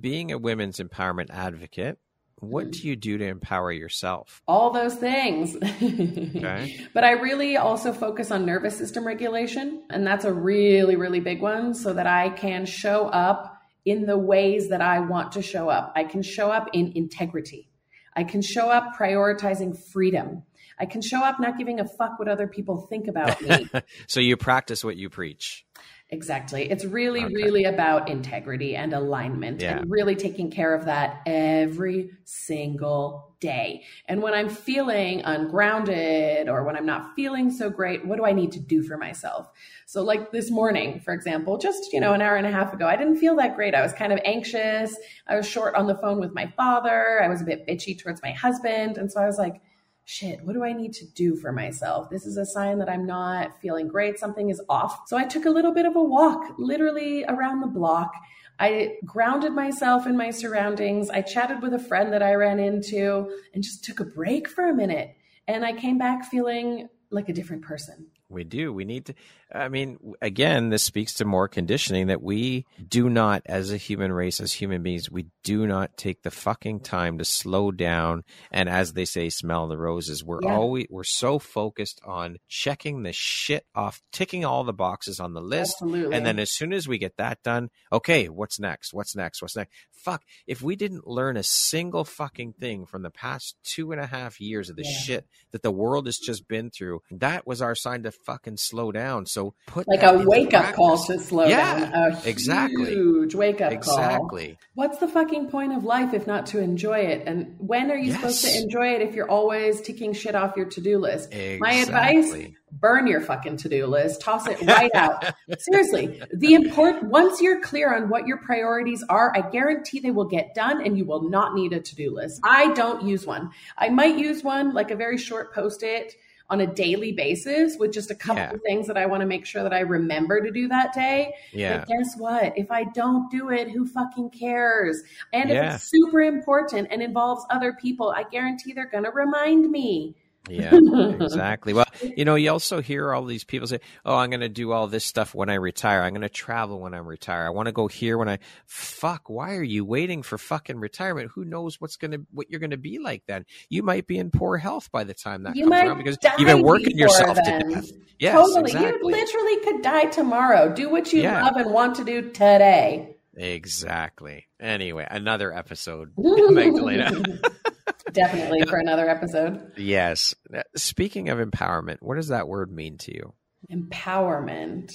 being a women's empowerment advocate, what do hmm. you do to empower yourself? All those things. okay. [LAUGHS] But I really also focus on nervous system regulation. And that's a really, really big one so that I can show up in the ways that I want to show up. I can show up in integrity. I can show up prioritizing freedom. I can show up not giving a fuck what other people think about me. [LAUGHS] so you practice what you preach. Exactly. It's really, okay. really about integrity and alignment yeah. and really taking care of that every single day. And when I'm feeling ungrounded or when I'm not feeling so great, what do I need to do for myself? So, like this morning, for example, just, you know, an hour and a half ago, I didn't feel that great. I was kind of anxious. I was short on the phone with my father. I was a bit bitchy towards my husband. And so I was like, shit, what do I need to do for myself? This is a sign that I'm not feeling great. Something is off. So I took a little bit of a walk, literally around the block. I grounded myself in my surroundings. I chatted with a friend that I ran into and just took a break for a minute. And I came back feeling like a different person. We do. We need to. I mean, again, this speaks to more conditioning that we do not, as a human race, as human beings, we do not take the fucking time to slow down. And as they say, smell the roses. We're yeah. always, we're so focused on checking the shit off, ticking all the boxes on the list. Absolutely. And then as soon as we get that done, okay, what's next? What's next? What's next? Fuck. If we didn't learn a single fucking thing from the past two and a half years of the yeah. shit that the world has just been through, that was our sign to fucking slow down. So, so put like a wake up call to slow yeah, down. A exactly. Huge wake up exactly. call. Exactly. What's the fucking point of life if not to enjoy it? And when are you yes. supposed to enjoy it if you're always ticking shit off your to do list? Exactly. My advice burn your fucking to-do list toss it right out [LAUGHS] seriously the important once you're clear on what your priorities are i guarantee they will get done and you will not need a to-do list i don't use one i might use one like a very short post-it on a daily basis with just a couple yeah. of things that I want to make sure that I remember to do that day. Yeah. But guess what? If I don't do it, who fucking cares? And if it's super important and involves other people, I guarantee they're going to remind me. Yeah, exactly. Well, you know, you also hear all these people say, "Oh, I'm going to do all this stuff when I retire. I'm going to travel when I'm retired. I want to go here when I." Fuck! Why are you waiting for fucking retirement? Who knows what's going to what you're going to be like then? You might be in poor health by the time that you comes around because you've been working yourself then. to death. Yes, totally. Exactly. You literally could die tomorrow. Do what you yeah. love and want to do today. Exactly. Anyway, another episode, [LAUGHS] Magdalena. [LAUGHS] Definitely for another episode. Yes. Speaking of empowerment, what does that word mean to you? Empowerment.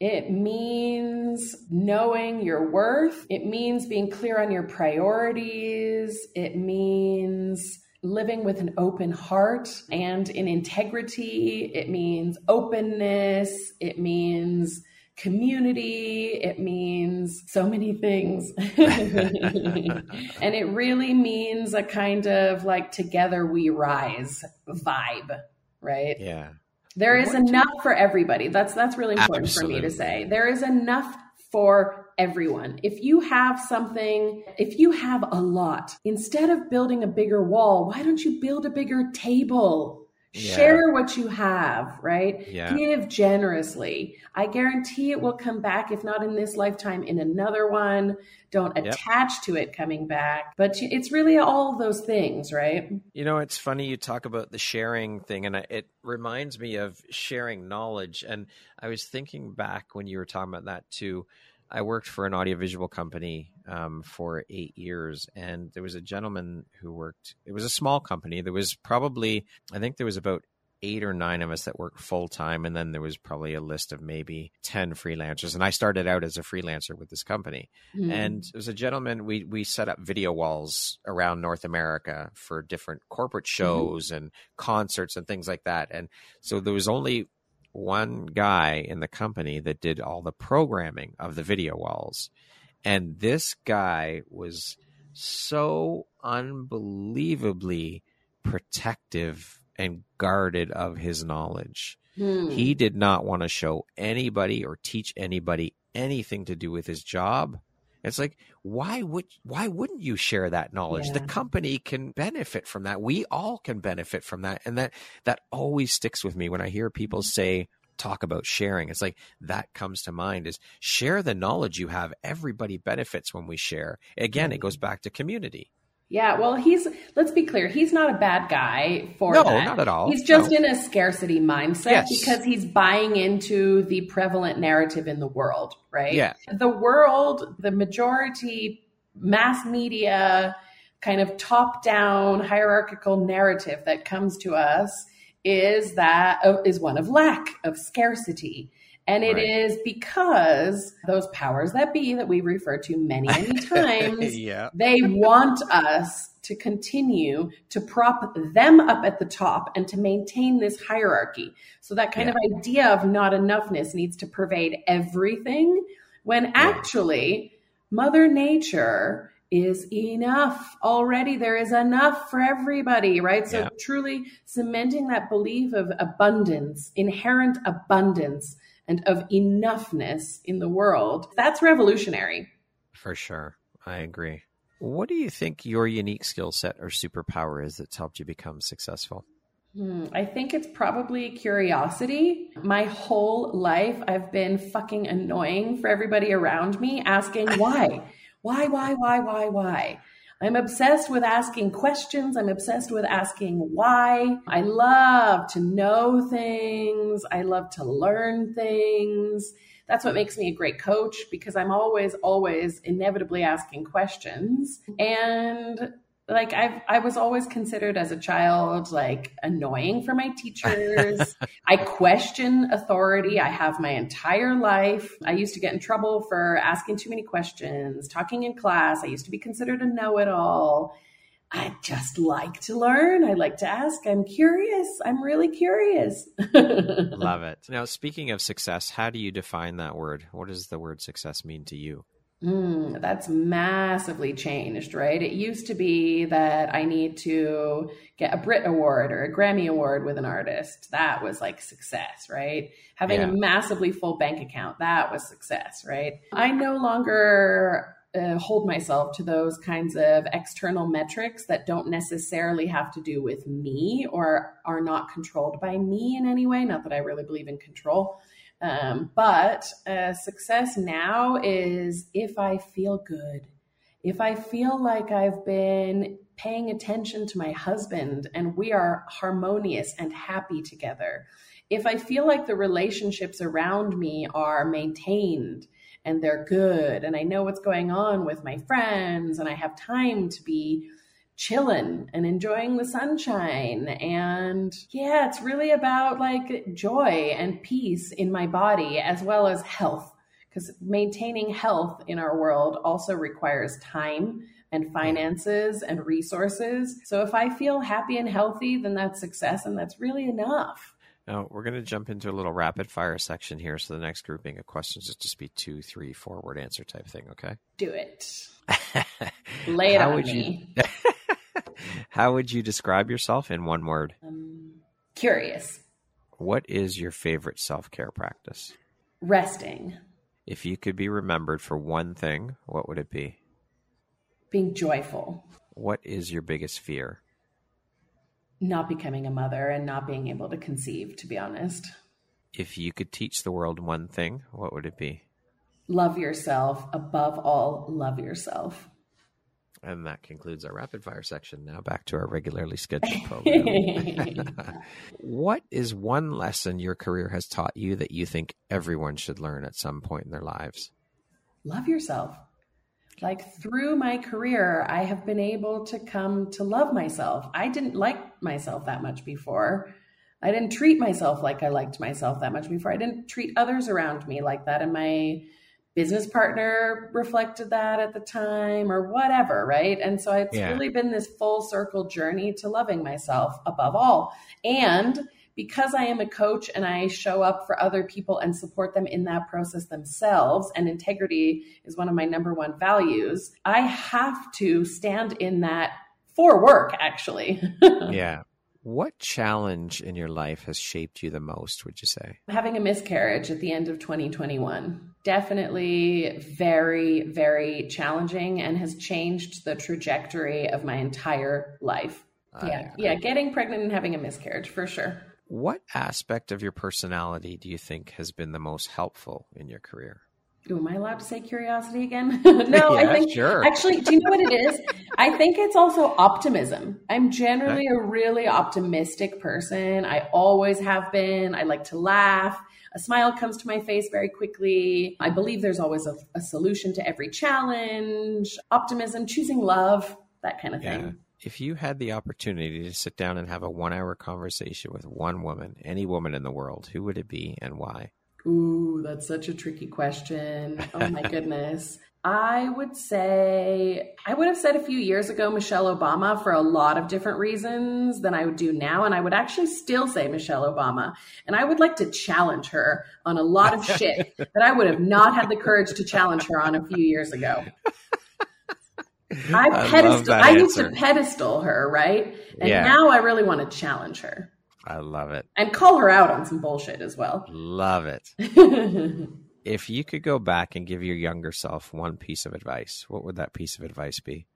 It means knowing your worth. It means being clear on your priorities. It means living with an open heart and in integrity. It means openness. It means community. It means so many things. [LAUGHS] and it really means a kind of like together we rise vibe, right? Yeah. There is enough for everybody. That's that's really important Absolutely. for me to say. There is enough for everyone. If you have something, if you have a lot, instead of building a bigger wall, why don't you build a bigger table? Yeah. Share what you have, right? Yeah. Give generously. I guarantee it will come back, if not in this lifetime, in another one. Don't attach yep. to it coming back. But it's really all those things, right? You know, it's funny you talk about the sharing thing, and it reminds me of sharing knowledge. And I was thinking back when you were talking about that too. I worked for an audiovisual company um, for eight years, and there was a gentleman who worked. It was a small company. There was probably, I think, there was about eight or nine of us that worked full time, and then there was probably a list of maybe ten freelancers. And I started out as a freelancer with this company, mm. and it was a gentleman. We we set up video walls around North America for different corporate mm-hmm. shows mm. and concerts and things like that. And so there was only one guy in the company that did all the programming of the video walls. And this guy was so unbelievably protective and guarded of his knowledge. Hmm. He did not want to show anybody or teach anybody anything to do with his job. It's like why would why wouldn't you share that knowledge? Yeah. The company can benefit from that. We all can benefit from that, and that that always sticks with me when I hear people mm-hmm. say talk about sharing. It's like that comes to mind is share the knowledge you have. Everybody benefits when we share. Again, it goes back to community. Yeah, well, he's let's be clear, he's not a bad guy for no, that. not at all. He's just no. in a scarcity mindset yes. because he's buying into the prevalent narrative in the world, right? Yeah. The world, the majority mass media kind of top-down hierarchical narrative that comes to us is that is one of lack of scarcity And it right. is because those powers that be that we refer to many, many [LAUGHS] times, yeah. they want us to continue to prop them up at the top and to maintain this hierarchy. So that kind yeah. of idea of not enoughness needs to pervade everything when actually Mother Nature is enough already. There is enough for everybody, right? So, yeah. truly cementing that belief of abundance, inherent abundance, and of enoughness in the world, that's revolutionary. For sure. I agree. What do you think your unique skill set or superpower is that's helped you become successful? Hmm, I think it's probably curiosity. My whole life, I've been fucking annoying for everybody around me, asking [LAUGHS] why, why, why, why, why, why. I'm obsessed with asking questions. I'm obsessed with asking why. I love to know things. I love to learn things. That's what makes me a great coach because I'm always, always inevitably asking questions. And like I've I was always considered as a child like annoying for my teachers. [LAUGHS] I question authority. I have my entire life. I used to get in trouble for asking too many questions, talking in class. I used to be considered a know-it-all. I just like to learn. I like to ask. I'm curious. I'm really curious. [LAUGHS] Love it. Now, speaking of success, how do you define that word? What does the word success mean to you? Mm, that's massively changed, right? It used to be that I need to get a Brit Award or a Grammy Award with an artist. That was like success, right? Having yeah. a massively full bank account, that was success, right? I no longer uh, hold myself to those kinds of external metrics that don't necessarily have to do with me or are not controlled by me in any way. Not that I really believe in control. Um, but uh, success now is if I feel good, if I feel like I've been paying attention to my husband and we are harmonious and happy together, if I feel like the relationships around me are maintained and they're good, and I know what's going on with my friends, and I have time to be chilling and enjoying the sunshine. And yeah, it's really about like joy and peace in my body as well as health. Because maintaining health in our world also requires time and finances and resources. So if I feel happy and healthy, then that's success and that's really enough. Now, we're going to jump into a little rapid fire section here. So the next grouping of questions is just be two, three, four word answer type thing. Okay. Do it. [LAUGHS] Lay it How on me. You... [LAUGHS] How would you describe yourself in one word? Um, curious. What is your favorite self care practice? Resting. If you could be remembered for one thing, what would it be? Being joyful. What is your biggest fear? Not becoming a mother and not being able to conceive, to be honest. If you could teach the world one thing, what would it be? Love yourself. Above all, love yourself. And that concludes our rapid fire section. Now back to our regularly scheduled [LAUGHS] program. [LAUGHS] what is one lesson your career has taught you that you think everyone should learn at some point in their lives? Love yourself. Like through my career, I have been able to come to love myself. I didn't like myself that much before. I didn't treat myself like I liked myself that much before. I didn't treat others around me like that. in my business partner reflected that at the time or whatever, right? And so it's yeah. really been this full circle journey to loving myself above all. And because I am a coach and I show up for other people and support them in that process themselves, and integrity is one of my number one values, I have to stand in that for work, actually. [LAUGHS] yeah. What challenge in your life has shaped you the most, would you say? Having a miscarriage at the end of 2021. Definitely very, very challenging and has changed the trajectory of my entire life. yeah. yeah. Getting pregnant and having a miscarriage for sure. What aspect of your personality do you think has been the most helpful in your career? Ooh, am I allowed to say curiosity again? [LAUGHS] no, yeah, I think sure. actually, do you know what it is? I think it's also optimism. I'm generally a really optimistic person. I always have been. I like to laugh. A smile comes to my face very quickly. I believe there's always a, a solution to every challenge. Optimism, choosing love, that kind of yeah. thing. If you had the opportunity to sit down and have a one hour conversation with one woman, any woman in the world, who would it be and why? Ooh, that's such a tricky question. Oh my [LAUGHS] goodness. I would say, I would have said a few years ago Michelle Obama for a lot of different reasons than I would do now. And I would actually still say Michelle Obama. And I would like to challenge her on a lot of [LAUGHS] shit that I would have not had the courage to challenge her on a few years ago. [LAUGHS] I, I pedestal, I used to pedestal her, right? And yeah. now I really want to challenge her. I love it. And call her out on some bullshit as well. Love it. [LAUGHS] if you could go back and give your younger self one piece of advice, what would that piece of advice be?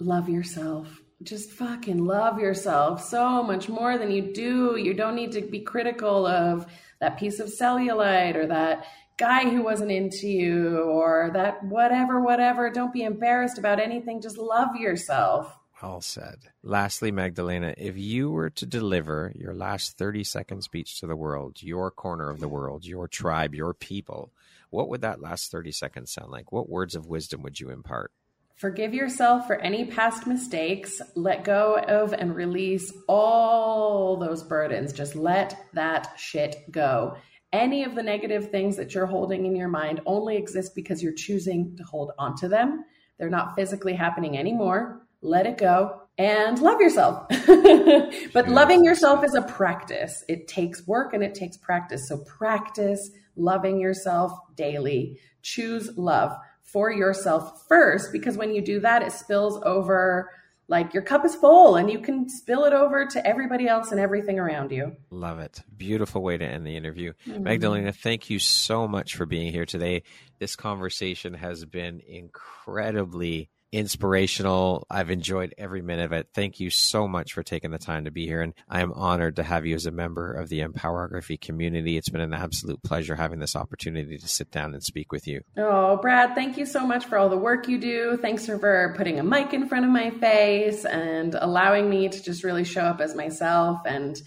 Love yourself. Just fucking love yourself so much more than you do. You don't need to be critical of that piece of cellulite or that guy who wasn't into you or that whatever, whatever. Don't be embarrassed about anything. Just love yourself. Well said. Lastly, Magdalena, if you were to deliver your last 30 second speech to the world, your corner of the world, your tribe, your people, what would that last 30 seconds sound like? What words of wisdom would you impart? Forgive yourself for any past mistakes. Let go of and release all those burdens. Just let that shit go. Any of the negative things that you're holding in your mind only exist because you're choosing to hold onto them. They're not physically happening anymore. Let it go and love yourself. [LAUGHS] but loving yourself is a practice. It takes work and it takes practice. So practice loving yourself daily. Choose love for yourself first, because when you do that, it spills over like your cup is full and you can spill it over to everybody else and everything around you. Love it. Beautiful way to end the interview. Mm-hmm. Magdalena, thank you so much for being here today. This conversation has been incredibly inspirational. I've enjoyed every minute of it. Thank you so much for taking the time to be here. And I am honored to have you as a member of the Empowerography community. It's been an absolute pleasure having this opportunity to sit down and speak with you. Oh, Brad, thank you so much for all the work you do. Thanks for putting a mic in front of my face and allowing me to just really show up as myself and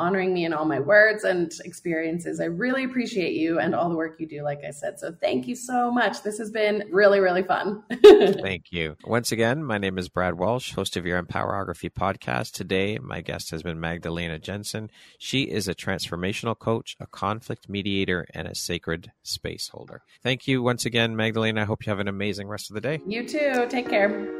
honoring me in all my words and experiences. I really appreciate you and all the work you do, like I said. So thank you so much. This has been really, really fun. [LAUGHS] thank you. Once again, my name is Brad Walsh, host of your Empowerography podcast. Today, my guest has been Magdalena Jensen. She is a transformational coach, a conflict mediator, and a sacred space holder. Thank you once again, Magdalena. I hope you have an amazing rest of the day. You too. Take care.